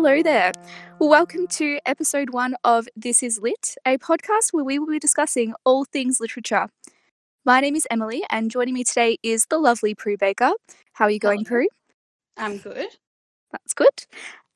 Hello there. Welcome to episode one of This Is Lit, a podcast where we will be discussing all things literature. My name is Emily, and joining me today is the lovely Prue Baker. How are you going, Hello. Prue? I'm good. That's good.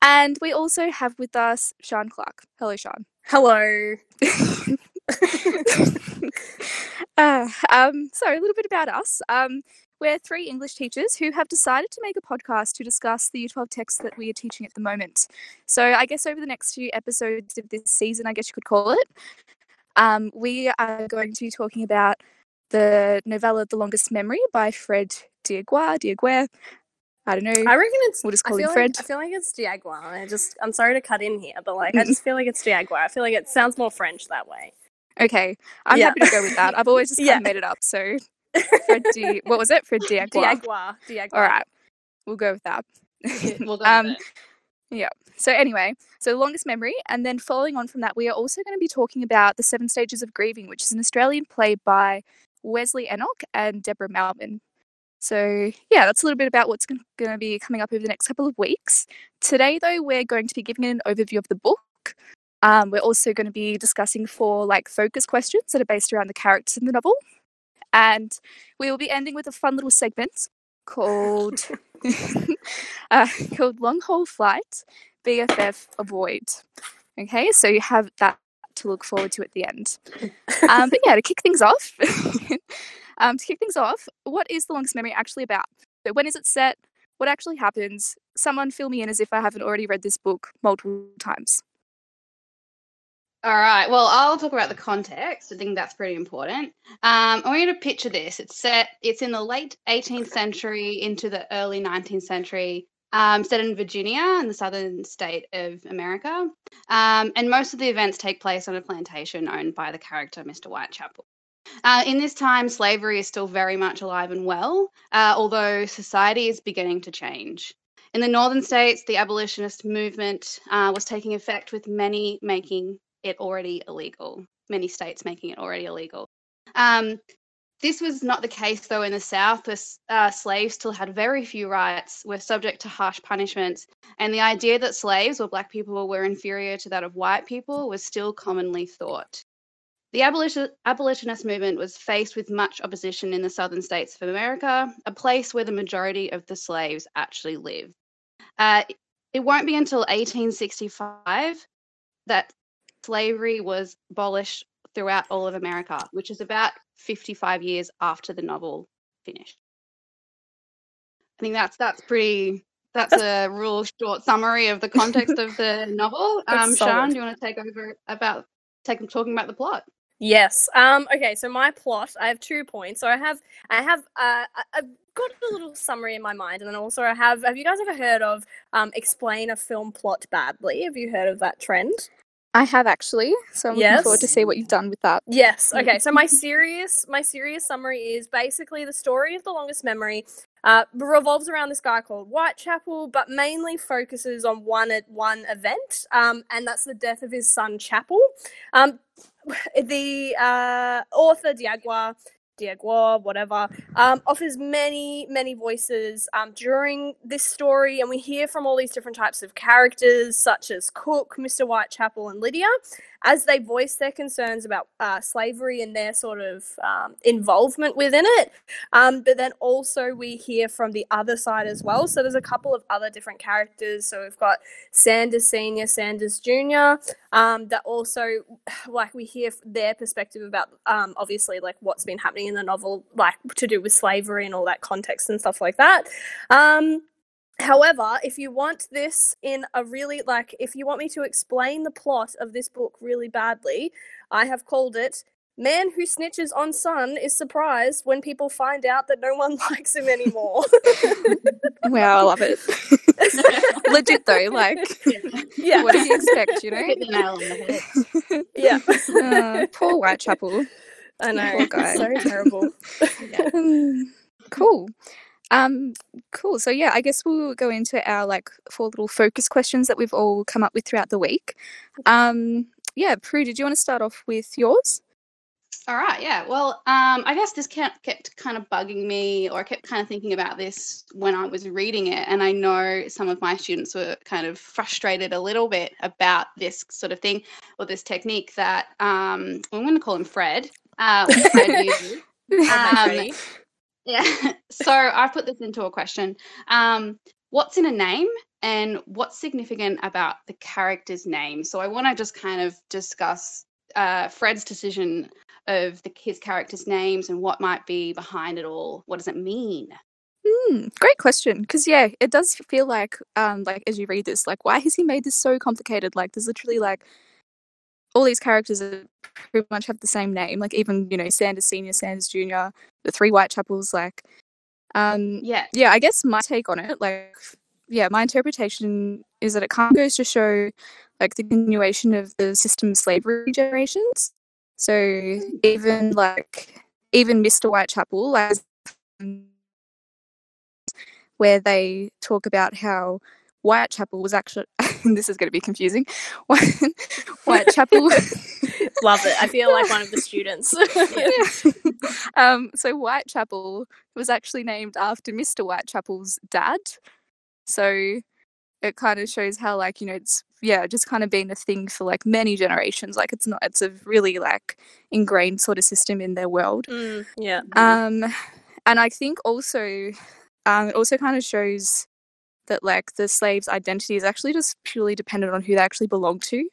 And we also have with us Sean Clark. Hello, Sean. Hello. uh, um, so, a little bit about us. Um, we're three English teachers who have decided to make a podcast to discuss the U12 texts that we are teaching at the moment. So, I guess over the next few episodes of this season, I guess you could call it, um, we are going to be talking about the novella The Longest Memory by Fred Diagua. Diagua. I don't know. I reckon it's. We'll just call him Fred. I feel like it's Diagua. I just. I'm sorry to cut in here, but like, I just feel like it's Diagua. I feel like it sounds more French that way. Okay, I'm Yeah. happy to go with that. I've always just kind Yeah. of made it up. So, Fred what was it? Fred Diagua. Diagua. Diagua. All right, we'll go with that. We'll go Um, with it. Yeah. So anyway, so the longest memory, and then following on from that, we are also going to be talking about the Seven Stages of Grieving, which is an Australian play by Wesley Enoch and Deborah Mailman. So yeah, that's a little bit about what's going to be coming up over the next couple of weeks. Today, though, we're going to be giving an overview of the book. Um, we're also going to be discussing four like focus questions that are based around the characters in the novel, and we will be ending with a fun little segment called uh, called Long Haul Flight BFF Avoid. Okay, so you have that to look forward to at the end. Um, but yeah, to kick things off, um, to kick things off, what is the longest memory actually about? So when is it set? What actually happens? Someone fill me in as if I haven't already read this book multiple times. All right. Well, I'll talk about the context. I think that's pretty important. Um, I want you to picture this. It's set. It's in the late 18th century into the early 19th century. Um, set in Virginia, in the southern state of America, um, and most of the events take place on a plantation owned by the character Mr. Whitechapel. Uh, in this time, slavery is still very much alive and well, uh, although society is beginning to change. In the northern states, the abolitionist movement uh, was taking effect, with many making it already illegal. Many states making it already illegal. Um, this was not the case, though, in the South, where uh, slaves still had very few rights, were subject to harsh punishments, and the idea that slaves or black people were inferior to that of white people was still commonly thought. The abolition- abolitionist movement was faced with much opposition in the southern states of America, a place where the majority of the slaves actually live. Uh, it won't be until 1865 that slavery was abolished throughout all of America, which is about 55 years after the novel finished. I think that's that's pretty. That's a real short summary of the context of the novel. Um, do you want to take over about take, talking about the plot? Yes. Um. Okay. So my plot. I have two points. So I have. I have. Uh. I've got a little summary in my mind, and then also I have. Have you guys ever heard of um explain a film plot badly? Have you heard of that trend? I have actually, so I'm looking forward to see what you've done with that. Yes. Okay. So my serious, my serious summary is basically the story of the longest memory. Uh, revolves around this guy called Whitechapel, but mainly focuses on one at one event, um, and that's the death of his son Chapel. Um, the uh, author Diagua, Diagua, whatever, um, offers many, many voices um, during this story, and we hear from all these different types of characters, such as Cook, Mr. Whitechapel, and Lydia as they voice their concerns about uh, slavery and their sort of um, involvement within it. Um, but then also we hear from the other side as well. So there's a couple of other different characters. So we've got Sanders Senior, Sanders Junior. Um, that also, like, we hear their perspective about, um, obviously, like what's been happening in the novel, like to do with slavery and all that context and stuff like that. Um, However, if you want this in a really like if you want me to explain the plot of this book really badly, I have called it Man who snitches on son is surprised when people find out that no one likes him anymore. Wow, I love it. Legit though, like, yeah. what do you expect? You know, Hit the nail on the head. Yeah. uh, poor Whitechapel. I know. Poor guy. So terrible. Um, cool. Um, cool. So yeah, I guess we'll go into our like four little focus questions that we've all come up with throughout the week. Um, yeah, Prue, did you want to start off with yours? All right, yeah. Well, um, I guess this kept, kept kind of bugging me, or I kept kind of thinking about this when I was reading it. And I know some of my students were kind of frustrated a little bit about this sort of thing or this technique that um, I'm going to call him Fred. Uh, Fred uses. Um, yeah. so I put this into a question. Um, what's in a name and what's significant about the character's name? So I want to just kind of discuss uh, Fred's decision of the his characters' names and what might be behind it all. What does it mean? Hmm, great question. Because yeah, it does feel like, um, like as you read this, like why has he made this so complicated? Like there's literally like all these characters pretty much have the same name. Like even you know Sanders Senior, Sanders Junior, the three Whitechapels. Like, um, Yeah. yeah, I guess my take on it, like, yeah, my interpretation is that it kind of goes to show like the continuation of the system of slavery generations. So even like even Mr. Whitechapel, like where they talk about how Whitechapel was actually this is going to be confusing. Whitechapel Love it. I feel like one of the students. yeah. um, so Whitechapel was actually named after Mr. Whitechapel's dad. So it kind of shows how, like, you know, it's yeah, just kind of been a thing for like many generations. Like, it's not, it's a really like ingrained sort of system in their world. Mm, yeah. Um, and I think also, um, it also kind of shows that like the slave's identity is actually just purely dependent on who they actually belong to.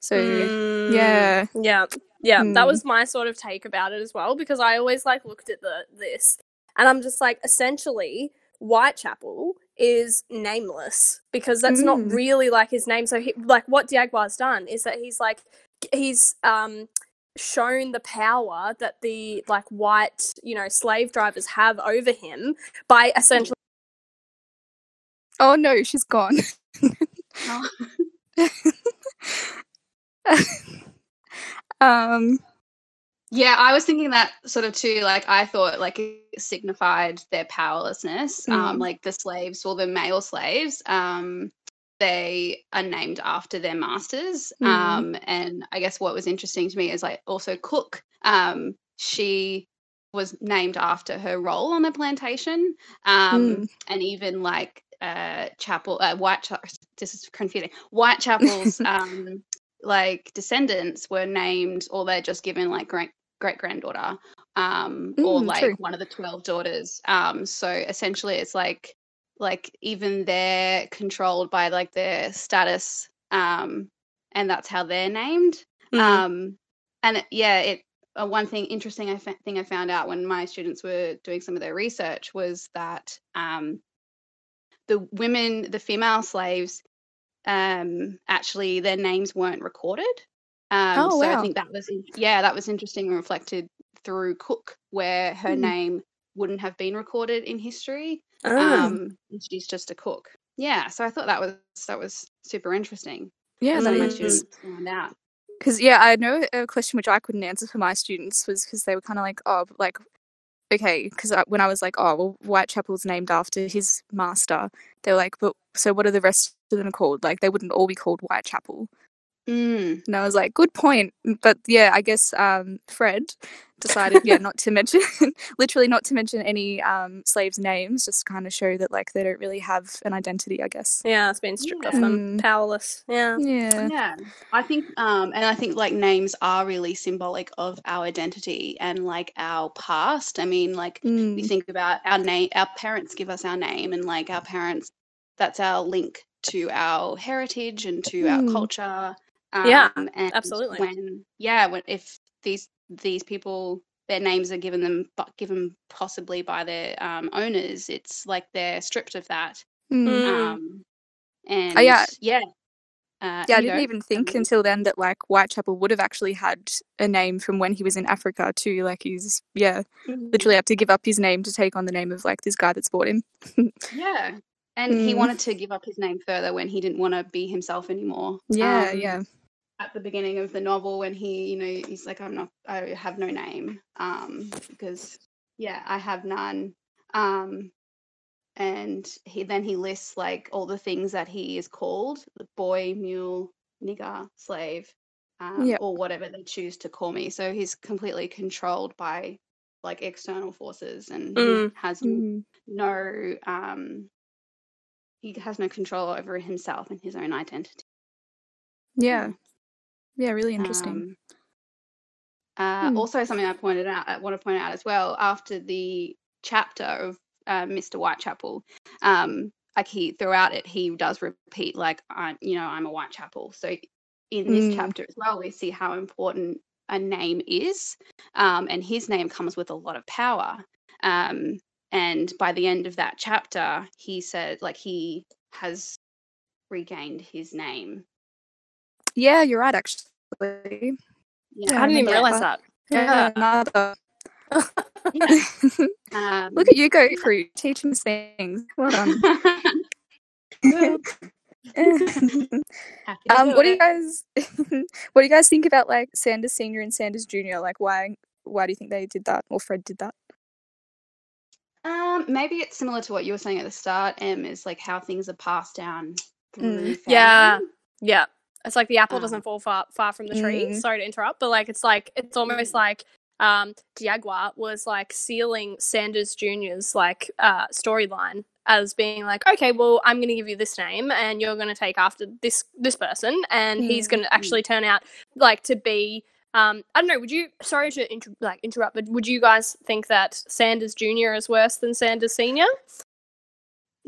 So Mm, yeah, Yeah. Yeah. That Mm. was my sort of take about it as well because I always like looked at the this and I'm just like essentially Whitechapel is nameless because that's not Mm. really like his name. So he, like what Diagwa's done is that he's like he's um shown the power that the like white, you know, slave drivers have over him by essentially Oh no, she's gone. Oh. um, Yeah, I was thinking that sort of too. Like, I thought like it signified their powerlessness. Um, Mm. like the slaves or the male slaves, um, they are named after their masters. Mm. Um, and I guess what was interesting to me is like also Cook. Um, she was named after her role on the plantation. Um, Mm. and even like uh, Chapel, uh, White. This is confusing. Whitechapel's um, like descendants were named, or they're just given like great great granddaughter, um, or Mm, like true. one of the twelve daughters. Um, so essentially, it's like like even they're controlled by like their status, um, and that's how they're named. Mhm. Um, and yeah, it uh, one thing interesting I fa- thing I found out when my students were doing some of their research was that um, the women, the female slaves, um, actually their names weren't recorded. Um, Oh, so I think that was yeah, that was interesting and reflected through Cook, where her Hmm. name wouldn't have been recorded in history. Ah. Um, she's just a cook. Yeah, so I thought that was that was super interesting. yeah, that Mm. is students found out. because yeah, I know a question which I couldn't answer for my students was because they were kind of like, oh, like, okay, because when I was like, oh, well, Whitechapel's named after his master, they were like, but so what are the rest of them called? Like, they wouldn't all be called Whitechapel. Mm. And I was like, good point. But yeah, I guess um, Fred decided, yeah, not to mention, literally not to mention any um, slaves' names, just kind of show that like they don't really have an identity, I guess. Yeah, it's been stripped off them. Mm. Powerless. Yeah. Yeah. Yeah, I think, um, and I think like names are really symbolic of our identity and like our past. I mean, like we Mm. think about our name, our parents give us our name, and like our parents, that's our link to our heritage and to our Mm. culture. Yeah, Um, and absolutely. When yeah, when if these these people their names are given them but given possibly by their um, owners, it's like they're stripped of that. Mm. Um, and Oh, yeah. yeah. Uh, Yeah, I didn't even think Um, until then that like Whitechapel would have actually had a name from when he was in Africa too. Like he's yeah, mm. literally had to give up his name to take on the name of like this guy that's bought him. Yeah. And he Mm. wanted to give up his name further when he didn't want to be himself anymore. Yeah, Um, yeah. At the beginning of the novel, when he, you know, he's like, I'm not, I have no name. Um, because, yeah, I have none. Um, and he then he lists like all the things that he is called the boy, mule, nigger, slave. um, Yep. or whatever they choose to call me. So he's completely controlled by like external forces, and Mm. he has Mm. no um, he has no control over himself and his own identity. Yeah. Yeah, really interesting. Um, uh, Hmm. Also, something I pointed out, I want to point out as well, after the chapter of uh, Mr. Whitechapel, um, like he throughout it, he does repeat like, "I'm, you know, I'm a Whitechapel." So in this Mm. chapter as well, we see how important a name is, um, and his name comes with a lot of power. Um, and by the end of that chapter, he said, like, he has regained his name. Yeah, you're right, actually. Yeah, I didn't even realize that. Yeah, neither. Um, Look at you go through teaching us things. Well done. Um, what do you guys what do you guys think about like Sanders Senior and Sanders Junior? Like why why do you think they did that or Fred did that? Um, maybe it's similar to what you were saying at the start, Em, is like how things are passed down Mm. Yeah. Yeah. It's like the apple doesn't fall far far from the tree. Mm. Sorry to interrupt, but like it's like it's almost Mm. like um Diagua was like sealing Sanders Jr.'s like uh storyline as being like, okay, well, I'm gonna give you this name and you're gonna take after this this person and he's Mm. gonna actually turn out like to be um, I don't know. Would you? Sorry to inter- like interrupt, but would you guys think that Sanders Jr. is worse than Sanders Senior?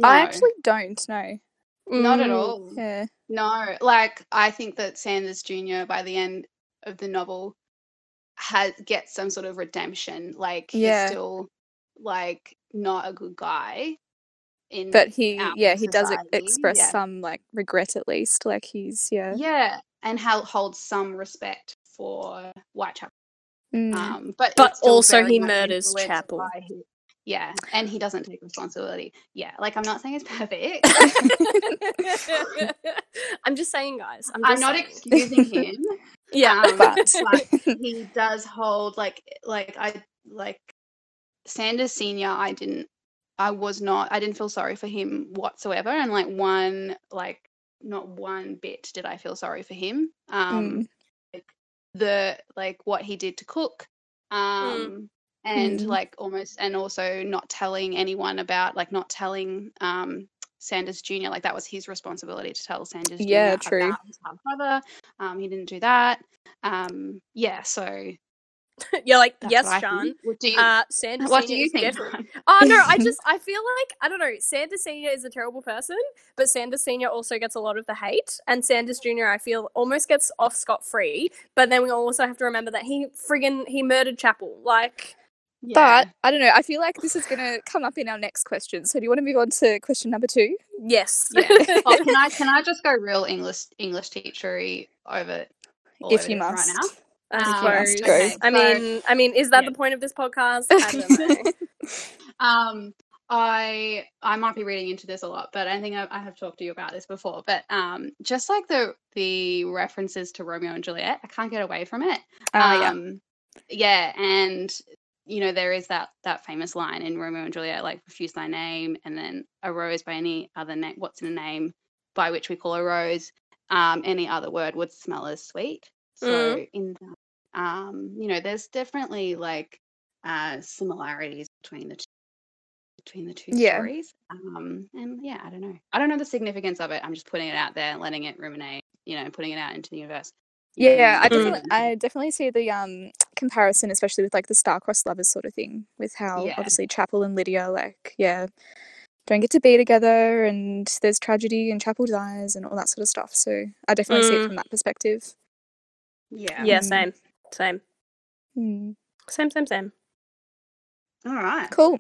I actually don't know. not at Mm. all. Yeah. No, like I think that Sanders Jr. by the end of the novel has gets some sort of redemption. Like Yeah. he's still like not a good guy. In But he yeah, he does e- express yeah. some like regret at least. Like he's yeah. Yeah, and how holds some respect for Whitechapel. Mm. Um, but But also he murders Chapel. by his- yeah, and he doesn't take responsibility. Yeah, like I'm not saying it's perfect. I'm just saying, guys. I'm, I'm not saying. excusing him. Yeah. um, But- he does hold like like I like Sanders Senior. I didn't. I was not. I didn't feel sorry for him whatsoever, and like one like not one bit did I feel sorry for him. Um, Mm. like, the like what he did to Cook, um, and Mm. like almost and also not telling anyone about like not telling um Sanders Jr. Like that was his responsibility to tell Sanders Jr. Yeah, true. about his half brother. Um, he didn't do that. Um, yeah, so You're like, yes, Sean. What do you, Uh, Sanders what do you think? definitely- Oh no, I just I feel like I don't know. Sanders Senior is a terrible person, but Sanders Senior also gets a lot of the hate, and Sanders Junior I feel almost gets off scot free. But then we also have to remember that he friggin' he murdered Chapel. Like, yeah. But I don't know. I feel like this is going to come up in our next question. So do you want to move on to question number two? yes, yeah. oh, can I can I just go real English English teachery over all if over you this must. right now? I Um, suppose. okay, I so- mean, I mean, is that yeah. the point of this podcast? I don't know. Um, I I might be reading into this a lot, but I think I, I have talked to you about this before. But um, just like the the references to Romeo and Juliet, I can't get away from it. Ah, yeah. um, yeah, and you know there is that that famous line in Romeo and Juliet, like refuse thy name, and then a rose by any other name. What's in a name by which we call a rose? Um, any other word would smell as sweet. So in that, um, you know, there's definitely like uh similarities between the two between the two Yeah. stories. Um, and yeah, I don't know. I don't know the significance of it. I'm just putting it out there, letting it ruminate. You know, putting it out into the universe. Yeah, I Mm. definitely, I definitely see the um comparison, especially with like the star-crossed lovers sort of thing, with how Yeah. obviously Chapel and Lydia, like, yeah, don't get to be together, and there's tragedy, and Chapel dies, and all that sort of stuff. So I definitely see it Mm. from that perspective. Yeah. yeah, Mm. same, same, Hmm. same, same, same. All right. Cool.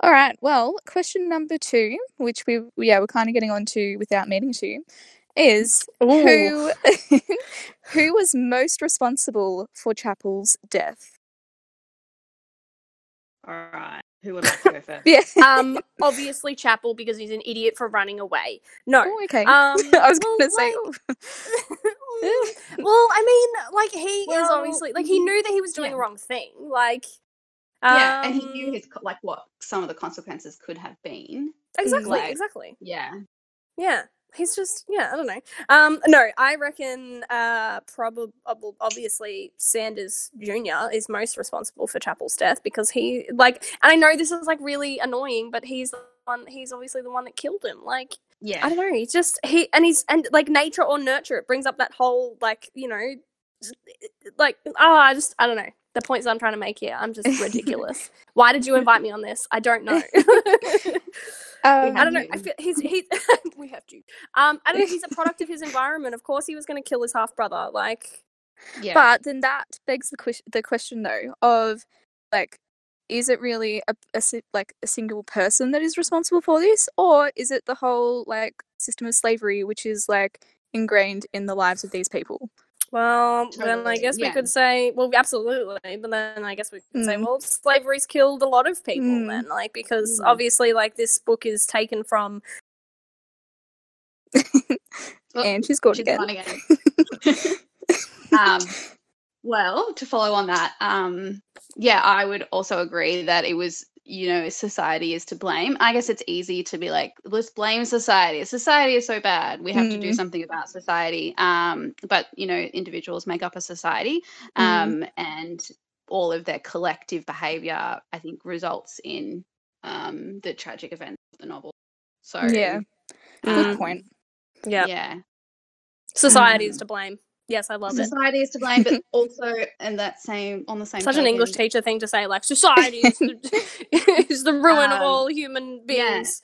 All right. Well, question number two, which we yeah we're kind of getting on to without meaning to, is who who was most responsible for Chapel's death? All right. Who would like to go first? Yeah. um, obviously Chapel because he's an idiot for running away. No. Oh, okay. Um, I was well, gonna say. like- well, I mean, like he is obviously like he knew that he was doing yeah. the wrong thing. Like, yeah, and he um, knew his like what some of the consequences could have been. exactly, like- exactly. Yeah. Yeah. He's just yeah i don't know um no i reckon uh probably obviously sanders junior is most responsible for chapel's death because he like and i know this is like really annoying but he's the one he's obviously the one that killed him like Yeah. i don't know he's just he and he's and like nature or nurture it brings up that whole like you know like oh i just i don't know the points i'm trying to make here i'm just ridiculous why did you invite me on this i don't know Um, I don't know. I feel he's he. we have to. Um, I don't know. He's a product of his environment. Of course, he was going to kill his half brother. Like, Yeah. But then that begs the question, the question though of like, is it really a, a like a single person that is responsible for this, or is it the whole like system of slavery which is like ingrained in the lives of these people? Well, then I Totally, guess we could say, well, absolutely. But then I guess we could say, Mm. well, slavery's killed a lot of people. Mm. Then, like, because Mm. obviously, like, this book is taken from. Oh, and she's gone She's again. gone again. um, well, to follow on that, um, yeah, I would also agree that it was, you know, society is to blame. I guess it's easy to be like, let's blame society. Society is so bad. We have to do Mm. something about society. Um, but you know, individuals make up a society, Mm. um, and all of their collective behavior, I think, results in um, the tragic events of the novel. So Yeah. Good um, point. Yeah, Yeah. society is Um, to blame. Yes, I love it. society is to blame, but also in that same on the same Such an English teacher thing to say, like society is the, is the ruin of Um, all human yeah. beings.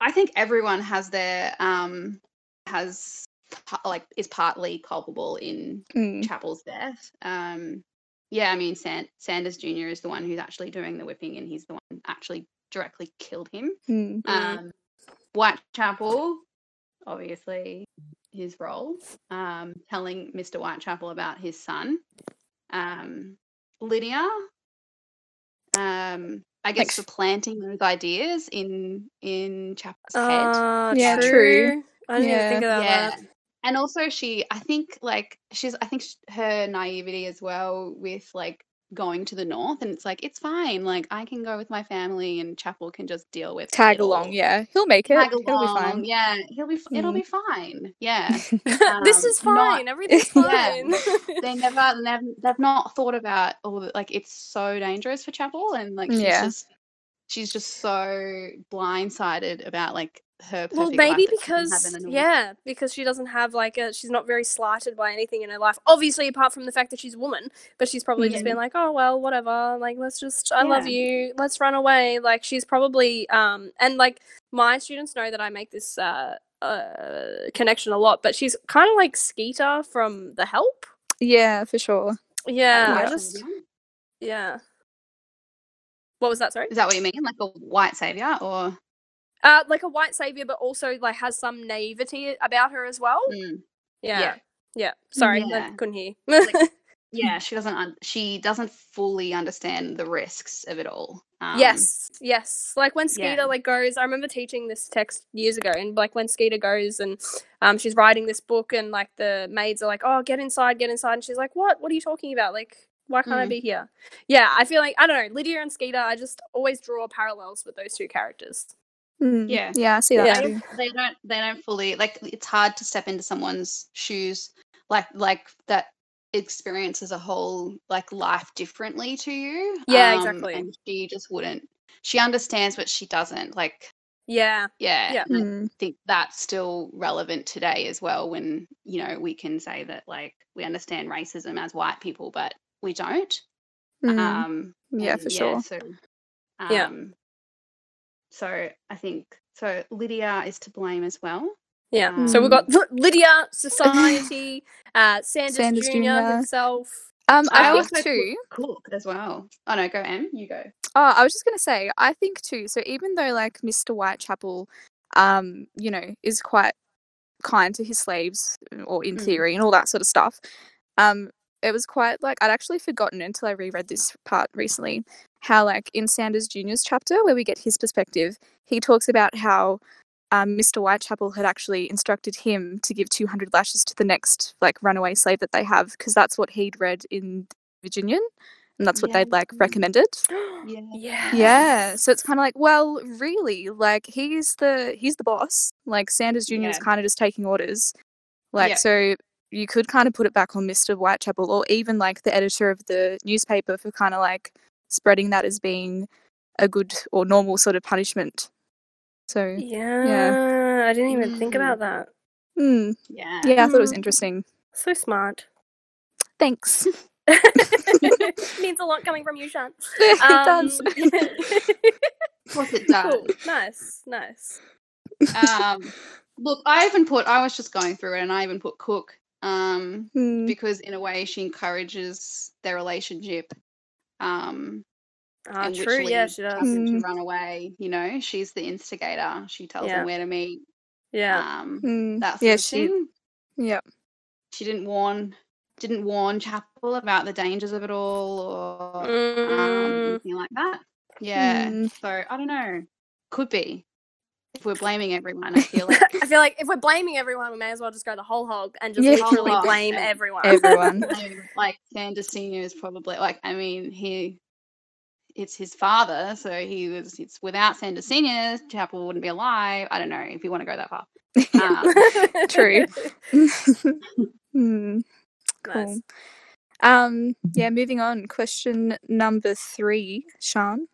I think everyone has their um has like is partly culpable in Mm. Chapel's death. Um, yeah, I mean San- Sanders Jr. is the one who's actually doing the whipping, and he's the one actually directly killed him. Mm. Um, Whitechapel, obviously, his role, um, telling Mr. Whitechapel about his son. Um, Lydia, um, I guess Like- for planting those ideas in in Chapel's head. Uh, Yeah, true. true. I didn't even think Yeah. about yeah. that. And also, she, I think, like, she's, I think sh- her naivety as well with like going to the north, and it's like, it's fine. Like, I can go with my family, and Chapel can just deal with Tag it all. along, yeah. He'll make it. tag He'll be along. fine. Yeah, he'll be. f It'll Mm. be fine. Yeah, this Um, is not- fine. Everything's Yeah. fine. they never, never, they've not thought about all the like. It's so dangerous for Chapel, and like she's Yeah. just, she's just so blindsided about like her. well, maybe life that she doesn't have because in the north. yeah, because she doesn't have like a she's not very slighted by anything in her life. Obviously, apart from the fact that she's a woman, but she's probably just Yeah. been like, oh well, whatever. Like, let's just I love you. Let's run away. Like, she's probably um and like my students know that I make this uh uh connection a lot, but she's kind of like Skeeter from The Help. Yeah, for sure. Yeah, I just yeah. What was that? Sorry. Is that what you mean? Like a white savior, or Uh, like a white savior, but also like has some naivety about her as well. Mm, Yeah, yeah. yeah. Sorry, I Yeah. couldn't hear. Like- yeah, she doesn't. Un- she doesn't fully understand the risks of it all. Um, yes, yes. Like when Skeeter yeah. like goes, I remember teaching this text years ago, and like when Skeeter goes and um she's writing this book, and like the maids are like, "Oh, get inside, get inside," and she's like, "What? What are you talking about? Like." Why can't I Mm. be here? Yeah, I feel like I don't know. Lydia and Skeeter, I just always draw parallels with those two characters. Mm. Yeah. Yeah, I see that Yeah. too. they don't. They don't fully like. It's hard to step into someone's shoes, like like that experiences a whole like life differently to you. Yeah, um, exactly. And she just wouldn't. She understands, but she doesn't. Like, Yeah, yeah, Yeah. and I Mm. think that's still relevant today as well. When you know we can say that like we understand racism as white people, but we don't. Mm. Um, Yeah, and for sure. So, Yeah. Um, So I think so. Lydia is to blame as well. yeah. So we've got Lydia, Society, uh, Sanders, Sanders Jr. Jr.. himself. Um, I I think also too. Cook as well. Oh no, go Em. You go. Oh, I was just gonna say, I think too. So even though like Mr. Whitechapel, um, you know, is quite kind to his slaves, or in Mm. theory, and all that sort of stuff, um, it was quite like I'd actually forgotten until I reread this part recently. How like in Sanders Jr.'s chapter, where we get his perspective, he talks about how um, Mr. Whitechapel had actually instructed him to give 200 lashes to the next like runaway slave that they have, because that's what he'd read in Virginian. and that's what Yeah. they'd like recommended. Yeah. yeah. Yeah, so it's kind of like, well, really, like he's the he's the boss. Like Sanders Jr. is kind of just taking orders. Like Yeah. so, you could kind of put it back on Mr. Whitechapel, or even like the editor of the newspaper for kind of like spreading that as being a good or normal sort of punishment. So, Yeah. yeah. I didn't even think Mm. about that. hmm, Yeah. yeah, I thought it was Mm. interesting. So smart. Thanks. Means a lot coming from you, Shan. it Um, does. Of it does. cool. Nice. Nice. um, look, I even put. I was just going through it, and I even put Cook. Um, Hmm, because in a way she encourages their relationship. Um, Ah, true. Yeah, she does. him to Mm. run away. You know, she's the instigator. She tells Yeah. him where to meet. Yeah. Um, hmm, that yeah, she, thing. yeah, She didn't warn. Didn't warn Chapel about the dangers of it all, or um, Mm, anything like that. Yeah. Hmm. So I don't know. Could be. If we're blaming everyone, I feel like I feel like if we're blaming everyone, we may as well just go the whole hog and just Yeah. literally hog, blame yeah. everyone. everyone. Like Sanders Senior is probably like I mean he it's his father, so he was it's without Sanders Senior, Chapel wouldn't be alive. I don't know if you want to go that far. Um, True. Hmm. Cool. Nice. Um, yeah, moving on. Question number three, Sean.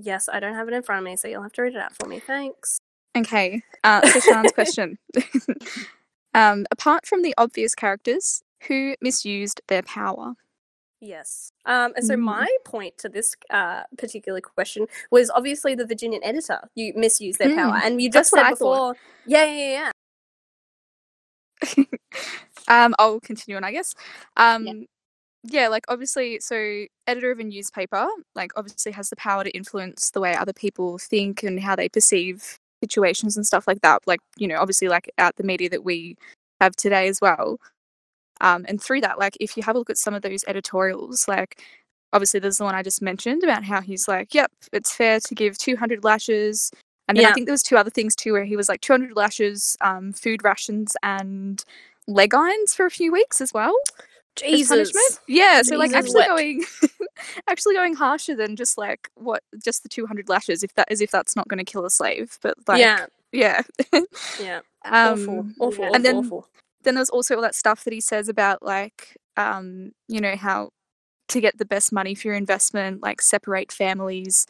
Yes, I don't have it in front of me, so you'll have to read it out for me. Thanks. Okay, uh, so Sean's question. um, apart from the obvious characters, who misused their power? Yes. Um, and so Mm. my point to this uh, particular question was obviously the Virginian editor. You misuse their power, Mm, and you that's just what said before. Yeah, yeah, yeah. um, I'll continue on, I guess. Um, yeah, like obviously, so editor of a newspaper, like obviously has the power to influence the way other people think and how they perceive situations and stuff like that. Like, you know, obviously, like at the media that we have today as well. Um, and through that, like, if you have a look at some of those editorials, like, obviously, there's the one I just mentioned about how he's like, yep, it's fair to give 200 lashes. And then I think there was two other things too, where he was like 200 lashes, um, food rations, and leg irons for a few weeks as well Jesus. punishment. Yeah, so like actually wept. going, actually going harsher than just like what, just the 200 lashes, if that, as if that's not going to kill a slave. But like, yeah, yeah. yeah. um, awful, awful, yeah. awful, and then- awful. then there's also all that stuff that he says about like um you know how to get the best money for your investment like separate families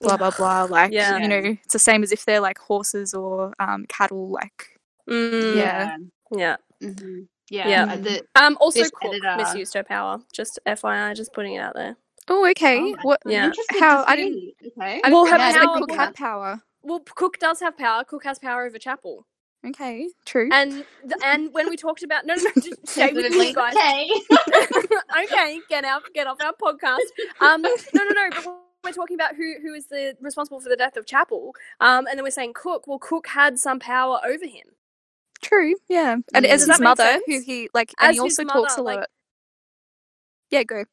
blah blah blah like Yeah. you know it's the same as if they're like horses or um cattle like Mm, Yeah. yeah. Mhm. Yeah. Yeah. the- Um. Also, Cook editor- misused her power. Just FYI, just putting it out there. oh okay oh, what Yeah. How- to I didn't- Okay. I Well, well, her have power- Cook had power Well, Cook does have power. Cook has power over Chapel. okay true And th- and when we talked about no no no just stay with me guys. Okay. okay, get out, get off our podcast. Um, no, no, no. But we're talking about who who is the responsible for the death of Chapel. Um, and then we're saying Cook. Well, Cook had some power over him. True yeah and Mm. as his mother who he like and As he also talks a mother, like- lot yeah go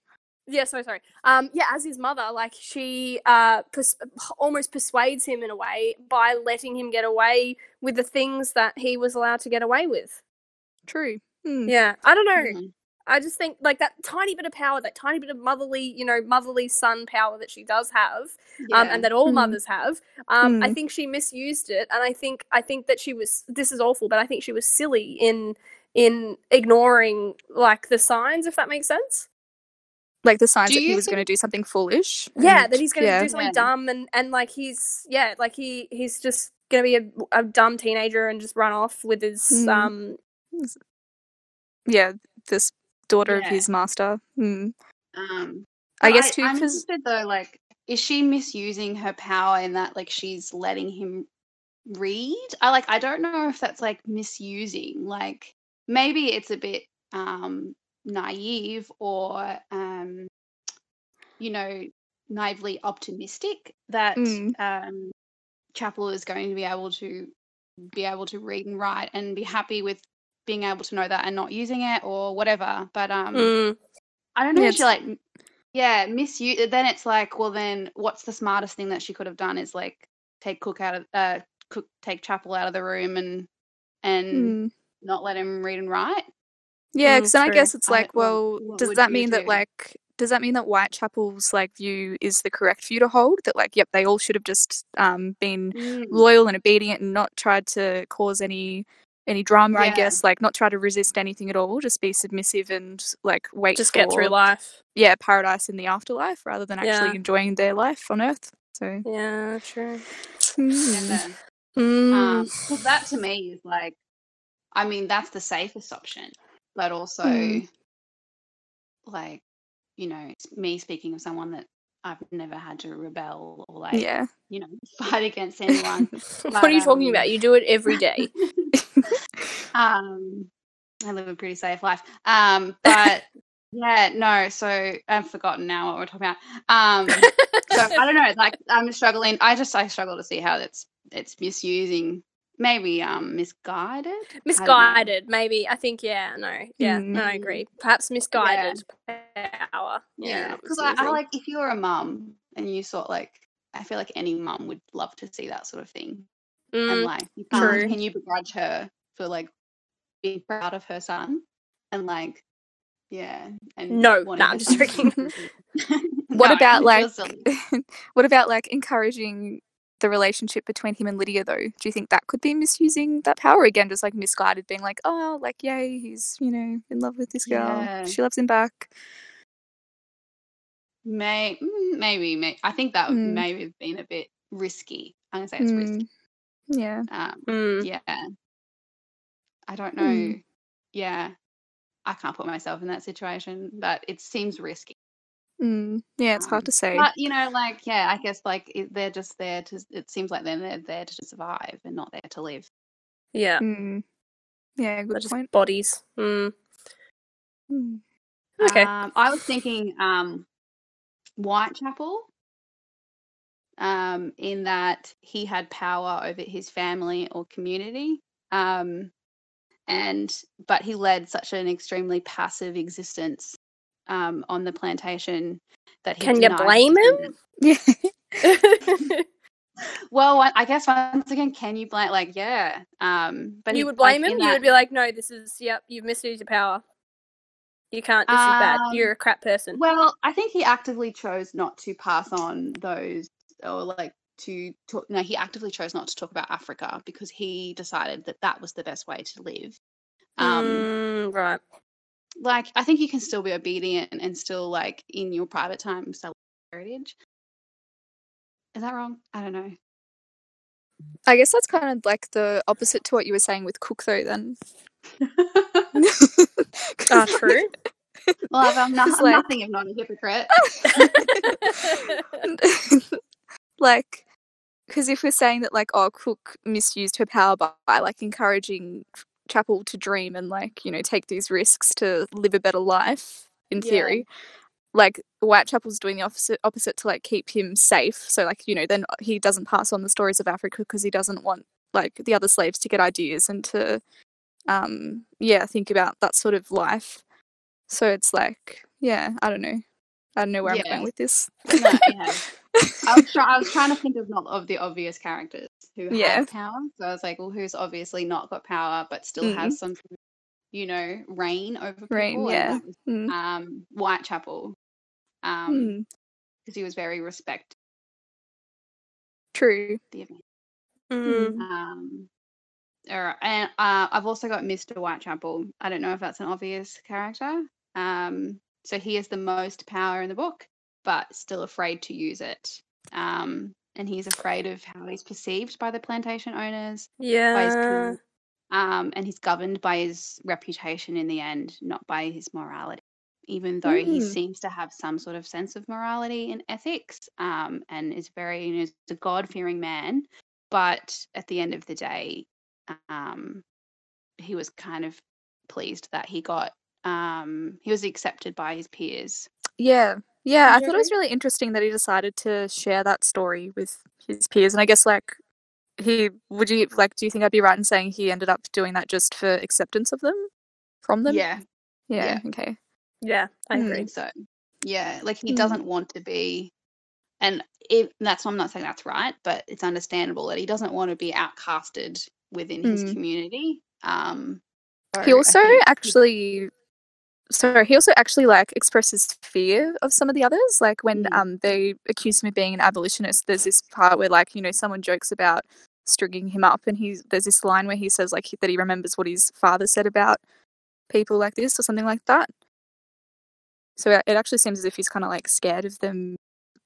Yeah, sorry, sorry. Um, yeah, as his mother, like she uh pers- almost persuades him in a way by letting him get away with the things that he was allowed to get away with. true Hmm. Yeah, I don't know. Mhm. I just think like that tiny bit of power, that tiny bit of motherly, you know, motherly son power that she does have, um, and that all Mm. mothers have. Um, I Mm. think she misused it, and I think I think that she was. This is awful, but I think she was silly in in ignoring like the signs, if that makes sense. like the signs that he you was going to do something foolish Yeah, and- that he's going to yeah. do something Yeah. dumb, and and like he's yeah, like he he's just going to be a, a dumb teenager and just run off with his Mm. um. yeah, this daughter of his master. Hmm. Um, I guess too I'm because interested though, like, is she misusing her power in that, like, she's letting him read? I like, I don't know if that's like misusing. Like, maybe it's a bit um naive or um, you know, naively optimistic that Mm. um Chapel is going to be able to be able to read and write and be happy with being able to know that and not using it or whatever. But um. mm, I don't know Yeah, if she like, yeah, misuse. Then it's like, well, then what's the smartest thing that she could have done? Is like take Cook out of, uh, Cook take Chapel out of the room and and Hmm. not let him read and write. Yeah, Mm, because then I guess it's like, well, what does that mean that do? like does that mean that Whitechapel's like view is the correct view to hold? That like, yep, they all should have just um, been Mm. loyal and obedient and not tried to cause any any drama. I guess like not try to resist anything at all. Just be submissive and like wait. Just for, get through life. Yeah, paradise in the afterlife rather than actually Yeah. enjoying their life on Earth. So. Yeah, true. hmm. Yeah. Mm. Um, 'cause that to me is like, I mean, that's the safest option, but also, Mm. like, you know, it's me speaking of someone that I've never had to rebel or like, yeah. you know, fight against anyone. what are you talking um, about? You do it every day. um, I live a pretty safe life. Um, but yeah, no. So I've forgotten now what we're talking about. Um, so I don't know. Like I'm struggling. I just I struggle to see how it's it's misusing. Maybe um misguided. Misguided, maybe. I think, yeah, no, yeah, no, I Mm. agree. Perhaps misguided power. Yeah, because I, I like if you're a mum and you sort like I feel like any mum would love to see that sort of thing. and Mm, like you true. can you begrudge her for like being proud of her son and like yeah and No, wanting nah, I'm just joking. What No, about like what about like encouraging the relationship between him and Lydia though? Do you think that could be misusing that power again, just like misguided, being like, oh, like yay, he's you know in love with this girl, Yeah. she loves him back. May, mm, maybe may, I think that would Mm. maybe have been a bit risky I'm gonna say it's risky Mm, Yeah, um Mm. yeah I don't know Mm. yeah I can't put myself in that situation but it seems risky mm, yeah, it's Um, hard to say. But you know, like yeah, I guess like it, they're just there to. It seems like they're, they're there to survive and not there to live. Yeah, Mm. Yeah, they're good just point. bodies. Mm. Mm. Okay. Um, I was thinking um, Whitechapel, um, in that he had power over his family or community, um, and but he led such an extremely passive existence um, on the plantation that he Can you blame him? Yeah. Well, I guess once again, can you blame? Like, yeah. Um, but you he- would like, blame him. in You that- would be like, no, this is yep. You've misused your power. You can't. This is bad. Um, You're a crap person. Well, I think he actively chose not to pass on those, or like to talk. No, he actively chose not to talk about Africa because he decided that that was the best way to live. Um, Mm, right. Like I think you can still be obedient and still like in your private time celebrate heritage. Is that wrong? I don't know. I guess that's kind of like the opposite to what you were saying with Cook, though. Then. Ah, true. well, I'm, I'm, not, I'm like- nothing if not a hypocrite. like because if we're saying that like oh cook misused her power by, by like encouraging chapel to dream and like you know take these risks to live a better life in Yeah. theory. Like whitechapel's doing the opposite opposite to like keep him safe. So like you know then he doesn't pass on the stories of africa because he doesn't want like the other slaves to get ideas and to um yeah think about that sort of life. So it's like yeah i don't know. I don't know where i'm going with this. No, yeah. I was try- I was trying to think of not of the obvious characters who Yeah. have power. So I was like, well, who's obviously not got power but still Mm. has some, you know, reign over people. And yeah. was, Mm. Um, Whitechapel, um, Mm, because he was very respect true the event. Um, all right, and uh, I've also got Mr. Whitechapel. I don't know if that's an obvious character. Um, so he has the most power in the book, but still afraid to use it. Um, and he's afraid of how he's perceived by the plantation owners, Yeah. um, and he's governed by his reputation in the end, not by his morality. Even though he Mm. seems to have some sort of sense of morality and ethics, um, and is very, you know, is a God-fearing man, but at the end of the day, um, he was kind of pleased that he got um, he was accepted by his peers. Yeah, yeah. I thought it was really interesting that he decided to share that story with his peers, and I guess like he would you like do you think I'd be right in saying he ended up doing that just for acceptance of them from them? Yeah, Yeah. Okay. Yeah, I Mm. Agree. think so. Yeah, like he Mm. doesn't want to be, and it, that's I'm not saying that's right, but it's understandable that he doesn't want to be outcasted within his Mm. community. Um, so He also actually sorry, he also actually like expresses fear of some of the others. Like when Mm. um they accuse him of being an abolitionist, there's this part where like you know someone jokes about stringing him up, and he's there's this line where he says like that he remembers what his father said about people like this or something like that. So it it actually seems as if he's kind of like scared of them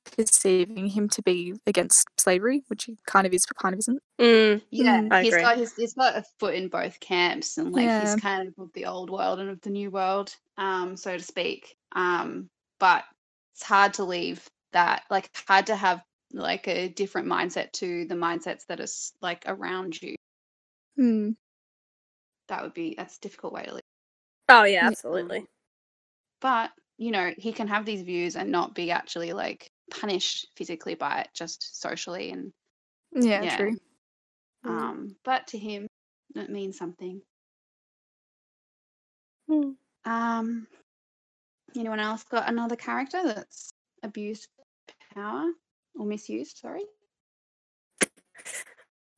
perceiving him to be against slavery, which he kind of is, but kind of isn't. Mm, Yeah, I he's agree. got his, he's got a foot in both camps, and like Yeah. he's kind of of the old world and of the new world, um, so to speak. Um, but it's hard to leave that, like, hard to have like a different mindset to the mindsets that are like around you. Hmm. That would be that's a difficult way to live. Oh yeah, Yeah. absolutely. But you know, he can have these views and not be actually like punished physically by it, just socially and Yeah, Yeah. true. Mm. um. But to him, it means something. Mm. Um, anyone else got another character that's abused power or misused? Sorry.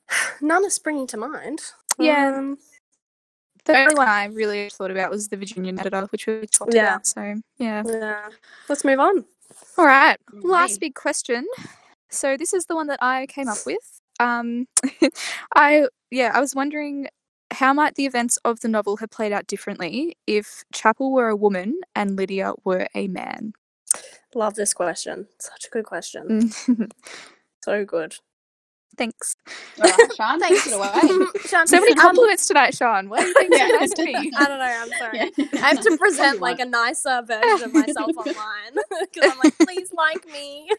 None is springing to mind. Yeah. Um, The only one I really thought about was the Virginian editor, which we talked Yeah. about. So yeah. yeah. Let's move on. All right. Last big question. So this is the one that I came up with. Um, I yeah, I was wondering how might the events of the novel have played out differently if Chapel were a woman and Lydia were a man. Love this question. Such a good question. So good. Thanks. All right, Sean, take it away. Sean, So many um, compliments tonight, Sean. What are you being so Yeah. nice to me? I don't know. I'm sorry. Yeah. I have to present like a nicer version of myself online because I'm like, please like me.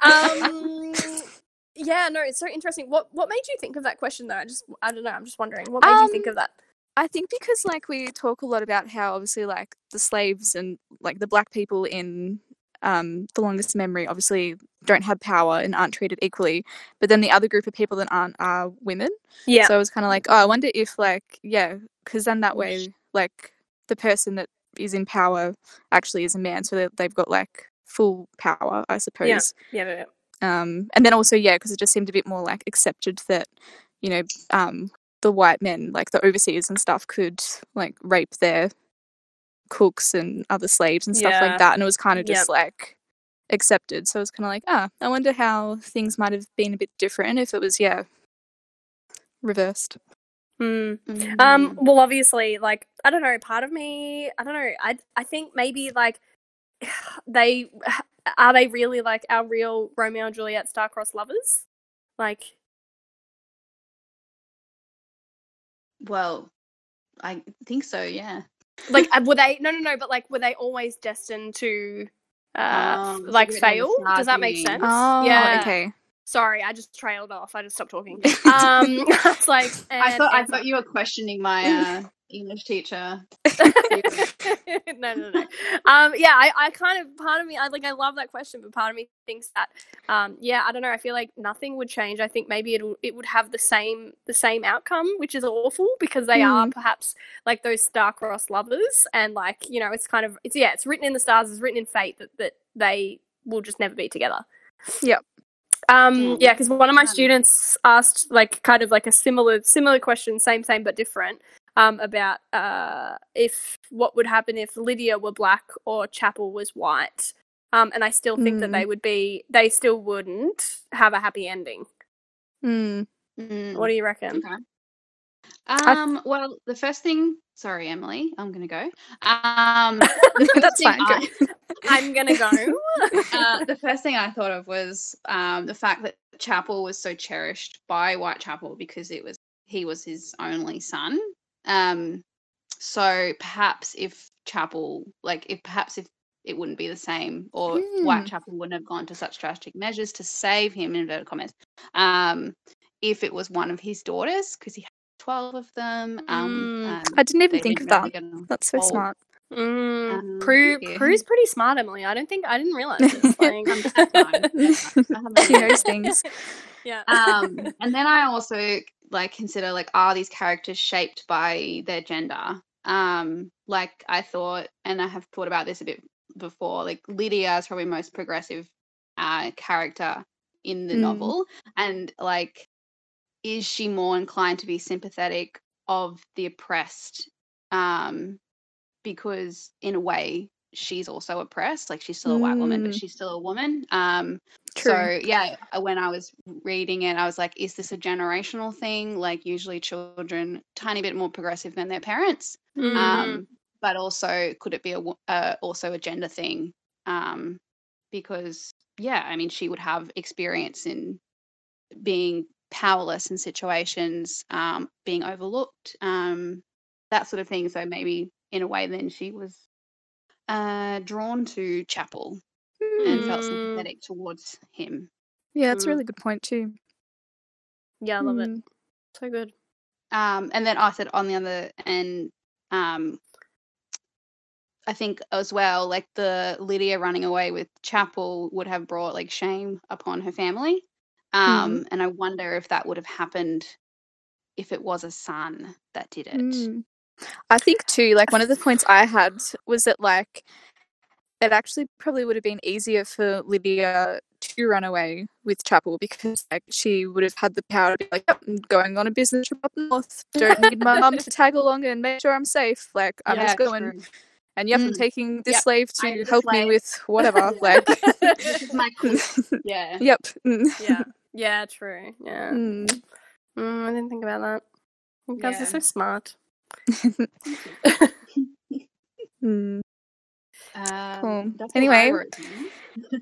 um, yeah, no, it's so interesting. What what made you think of that question though? I just I don't know. I'm just wondering. What made you think Um, of that? I think because like we talk a lot about how obviously like the slaves and like the black people in um the longest memory obviously don't have power and aren't treated equally, but then the other group of people that aren't are women. Yeah, So I was kind of like, oh, I wonder if like yeah, because then that way like the person that is in power actually is a man, so they've got like full power, I suppose. yeah, yeah, yeah. Um, and then also yeah, because it just seemed a bit more like accepted that you know um, the white men, like the overseers and stuff, could like rape their cooks and other slaves and stuff Yeah. like that, and it was kind of Yep. just like accepted. So it was kind of like, ah, I wonder how things might have been a bit different if it was yeah reversed. Mm. Mm. Um, well, obviously, like I don't know. Part of me, I don't know. I I think maybe like they are they really like our real Romeo and Juliet star-crossed lovers? Like, well, I think so. Yeah. Like uh, were they? No, no, no. But like, were they always destined to uh Um, like you went down the fail? Does that make sense? Oh, yeah. okay. Sorry, I just trailed off. I just stopped talking. Um, it's like I thought I thought you were questioning my uh, English teacher. no, no, no. Um, yeah, I, I kind of part of me, I like, I love that question, but part of me thinks that, um, yeah, I don't know. I feel like nothing would change. I think maybe it it would have the same the same outcome, which is awful because they are perhaps like those star-crossed lovers, and like you know, it's kind of it's yeah, it's written in the stars, it's written in fate that that they will just never be together. Yep. Um, Mm. yeah, because one of my students asked like kind of like a similar similar question, same same but different, um, about uh if what would happen if Lydia were black or Chapel was white. Um, and I still think that Mm. they would be they still wouldn't have a happy ending. Mm. Mm. What do you reckon? Okay. Um, well, the first thing, sorry, Emily, I'm going to go. Um, That's fine. I- I'm gonna go. uh, the first thing I thought of was um, the fact that Chapel was so cherished by Whitechapel because it was he was his only son. Um, so perhaps if Chapel, like if perhaps if it wouldn't be the same, or Hmm. Whitechapel wouldn't have gone to such drastic measures to save him, in inverted commas, um, if it was one of his daughters, because he had twelve of them. Um, Mm. um, I didn't even think of didn't really that. That's so Oh, smart. Mm, Um, Prue, thank. Prue's pretty smart, Emily. I don't think I didn't realize this. Like, I'm just fine. I haven't She knows things. yeah. um and then i also like consider like are these characters shaped by their gender um like i thought and i have thought about this a bit before like lydia is probably most progressive uh character in the Mm. novel and like is she more inclined to be sympathetic of the oppressed um because in a way she's also oppressed. Like she's still a white woman, but Mm. she's still a woman. Um, True. so yeah, when I was reading it, I was like, is this a generational thing? Like usually children tiny bit more progressive than their parents. Mm. Um, but also could it be a uh, also a gender thing? Um, because yeah, I mean, she would have experience in being powerless in situations, um, being overlooked, um, that sort of thing. So maybe in a way, then she was uh, drawn to Chapel and felt Mm. sympathetic towards him. Yeah, that's a Mm. really good point too. yeah, I love it. Mm. So good. Um, and then I said on the other end, um, I think as well, like the Lydia running away with Chapel would have brought like shame upon her family. Um, And I wonder if that would have happened if it was a son that did it. Mm. I think too, like one of the points I had was that like it actually probably would have been easier for Lydia to run away with Chapel because like she would have had the power to be like, yep, I'm going on a business trip up north. Don't need my mum to tag along and make sure I'm safe. Like I'm just going true. and yep, I'm Mm. taking this Yep, slave to help me with whatever. Like my yeah. Yep. Mm. yeah. Yeah, true. Yeah. Mm. Mm, I didn't think about that. You guys Yeah. are so smart. Mm. Um, Cool. that's all I Anyway.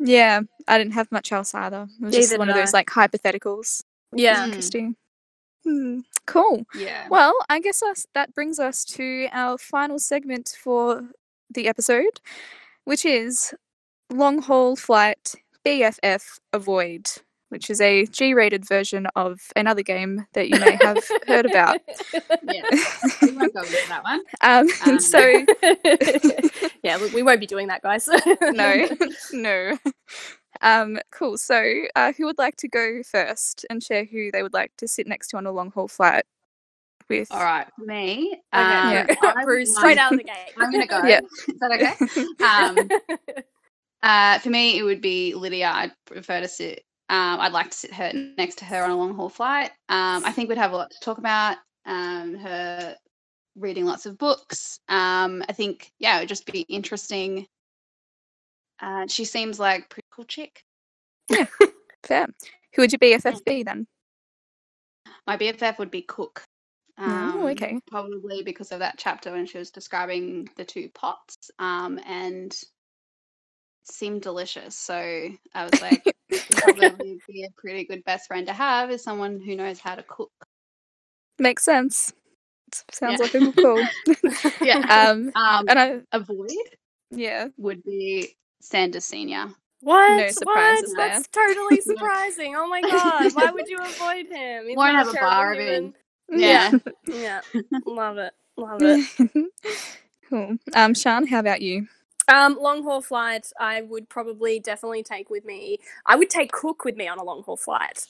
Yeah, I didn't have much else either. It was just one of those I. like hypotheticals. Yeah. Mm. Interesting. Hmm. Cool. Yeah. Well, I guess us, that brings us to our final segment for the episode, which is long haul flight BFF Avoid, which is a G rated version of another game that you may have heard about. yeah. We won't go into that one. Um, Um, and so, yeah, look, we won't be doing that, guys. no, no. Um, cool. So, uh, who would like to go first and share who they would like to sit next to on a long haul flight with? All right, for me. Okay, um, Yeah. go. I would Bruce, like- straight out of the gate. I'm gonna go. Yeah. Is that okay? Um, uh, for me, it would be Lydia. I'd prefer to sit. Um, I'd like to sit her next to her on a long haul flight. Um, I think we'd have a lot to talk about. Um, her reading lots of books. Um, I think yeah, it would just be interesting. Uh, she seems like a pretty cool chick. Fair. Who would your BFF be then? My BFF would be Cook. Oh, Um, okay. Probably because of that chapter when she was describing the two pots, um, and seemed delicious. So I was like, probably be a pretty good best friend to have is someone who knows how to cook. Makes sense. Sounds Yeah. like a good call. Yeah. um, Um, and I, avoid yeah, would be Sanders Senior. What? No surprises what? there. That's totally surprising. Oh my god! Why would you avoid him? He's Won't have a terrible bar of human. Yeah. Yeah, love it, love it. cool. Um, Sean, how about you? Um, long haul flight, I would probably definitely take with me. I would take Cook with me on a long haul flight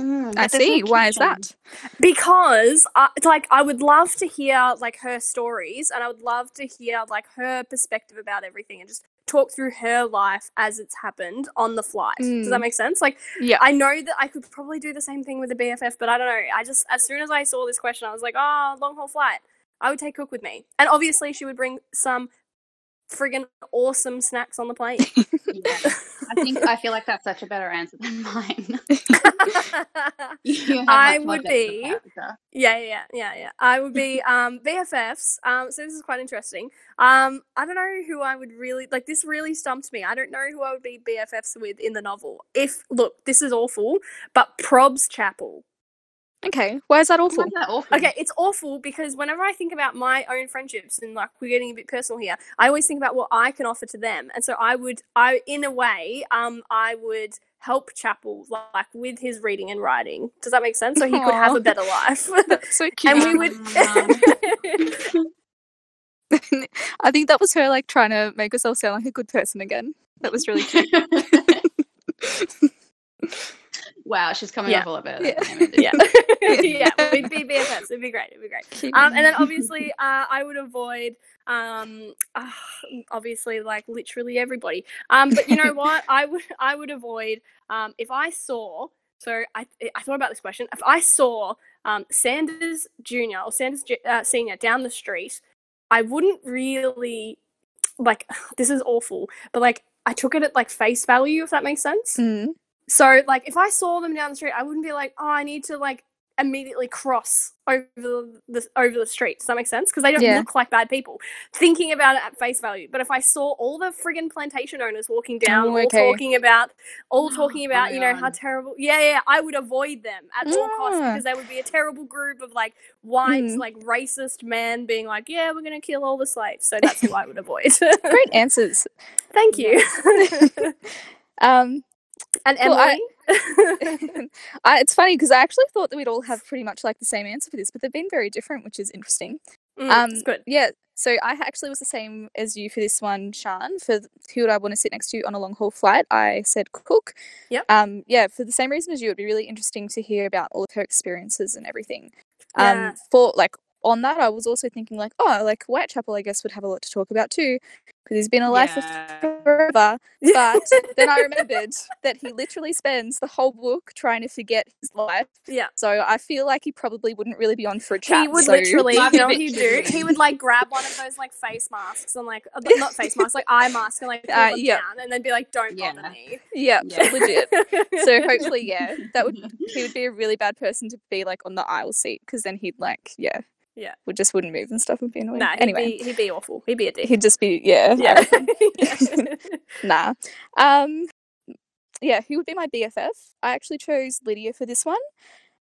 Mm, I see. Why is that? because I, it's like I would love to hear like her stories, and I would love to hear like her perspective about everything, and just talk through her life as it's happened on the flight. Does that Mm. make sense? Like Yeah. I know that I could probably do the same thing with the BFF, but I don't know. I just as soon as I saw this question, I was like, oh, long haul flight. I would take Cook with me, and obviously she would bring some friggin' awesome snacks on the plate. Yeah. I think I feel like that's such a better answer than mine. I would be- character. Yeah, yeah, yeah, yeah. I would be um BFFs. Um, so this is quite interesting. Um, I don't know who I would really like. This really stumped me. I don't know who I would be BFFs with in the novel. If look, this is awful, but Probs Chapel. Okay. Why is that awful? is that awful? Okay, it's awful because whenever I think about my own friendships and like we're getting a bit personal here, I always think about what I can offer to them, and so I would, I in a way, um, I would help Chapel like with his reading and writing. Does that make sense? So he could have a better life. So cute. and we would. I think that was her like trying to make herself sound like a good person again. That was really cute. Wow, she's coming Yeah. off a little bit. Yeah. than I did. yeah, yeah, we'd be BFFs. It'd be great. It'd be great. Um, and then obviously, uh, I would avoid, um, uh, obviously, like literally everybody. Um, but you know what? I would, I would avoid, um, if I saw. So I, I thought about this question. If I saw um, Sanders Junior or Sanders uh, Senior down the street, I wouldn't really like this is awful, but like I took it at like face value, if that makes sense. Mm. So like if I saw them down the street, I wouldn't be like, oh, I need to like immediately cross over the, the over the street. Does that make sense? Because they don't Yeah. look like bad people. Thinking about it at face value, but if I saw all the friggin' plantation owners walking down, Oh, all talking about, all Oh talking about, you know how terrible. Yeah, yeah, I would avoid them at all costs because they would be a terrible group of like white, Mm. like racist men being like, yeah, we're gonna kill all the slaves. So that's who I would avoid. Great answers. Thank you. Um, and Well, I- Emily. I, it's funny because I actually thought that we'd all have pretty much like the same answer for this, but they've been very different, which is interesting. Mm, Um, good. Yeah, so I actually was the same as you for this one, Sean. For who would I want to sit next to on a long haul flight? I said Cook. Yep. Um, yeah, for the same reason as you, it'd be really interesting to hear about all of her experiences and everything. Yeah. Um, for like on that, I was also thinking like, oh, like Whitechapel, I guess would have a lot to talk about too, because he's been alive Yeah. for forever. But then I remembered that he literally spends the whole book trying to forget his life. Yeah. So I feel like he probably wouldn't really be on for a chat. He would so- literally, you know what he'd do? He would like grab one of those like face masks and like, uh, not face masks, like eye masks and like pull Uh, them yeah. down and then be like, don't bother Yeah. me. Yeah, Yeah. legit. So hopefully, yeah, that would he would be a really bad person to be like on the aisle seat because then he'd like, yeah, Yeah. would just wouldn't move and stuff would be annoying. Nah, he'd, anyway, be, he'd be awful. He'd be a dick. he'd just be yeah, I yeah. nah. Um, yeah, who would be my BFF? I actually chose Lydia for this one.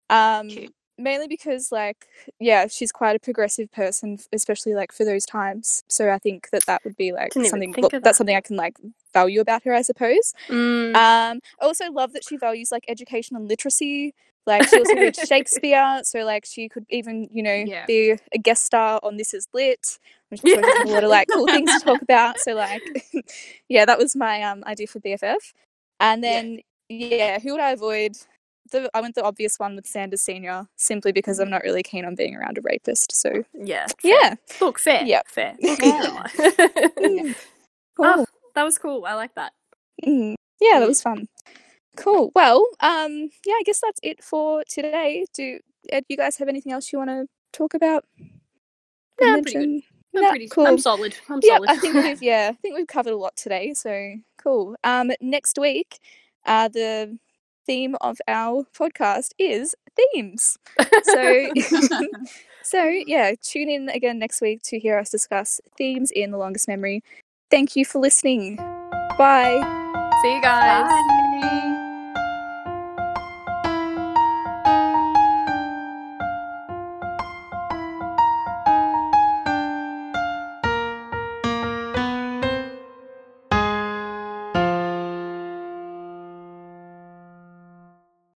Um, Cute. mainly because like yeah, she's quite a progressive person, especially like for those times. So I think that that would be like Didn't something look, of that's something I can like value about her, I suppose. Mm. Um, I also love that she values like education and literacy. Like she also read Shakespeare, so like she could even you know Yeah. be a guest star on This Is Lit, which I'm a lot of like cool things to talk about. So like, yeah, that was my um idea for BFF. And then yeah, who would I avoid? The, I went the obvious one with Sanders Senior, simply because I'm not really keen on being around a rapist. So yeah. fair. yeah, Look, fair. Yep. Fair. Yeah. Mm. Oh, that was cool. I like that. Mm. Yeah, that Mm. was fun. Cool. Well, um, yeah, I guess that's it for today. Do Ed, you guys have anything else you want to talk about? or Nah, pretty good. I'm Nah, pretty- cool. I'm solid. I'm yeah, solid. I think we've yeah, I think we've covered a lot today. So cool. Um, next week, uh, the theme of our podcast is themes. So so yeah, tune in again next week to hear us discuss themes in the longest memory. Thank you for listening. Bye. See you guys. Bye.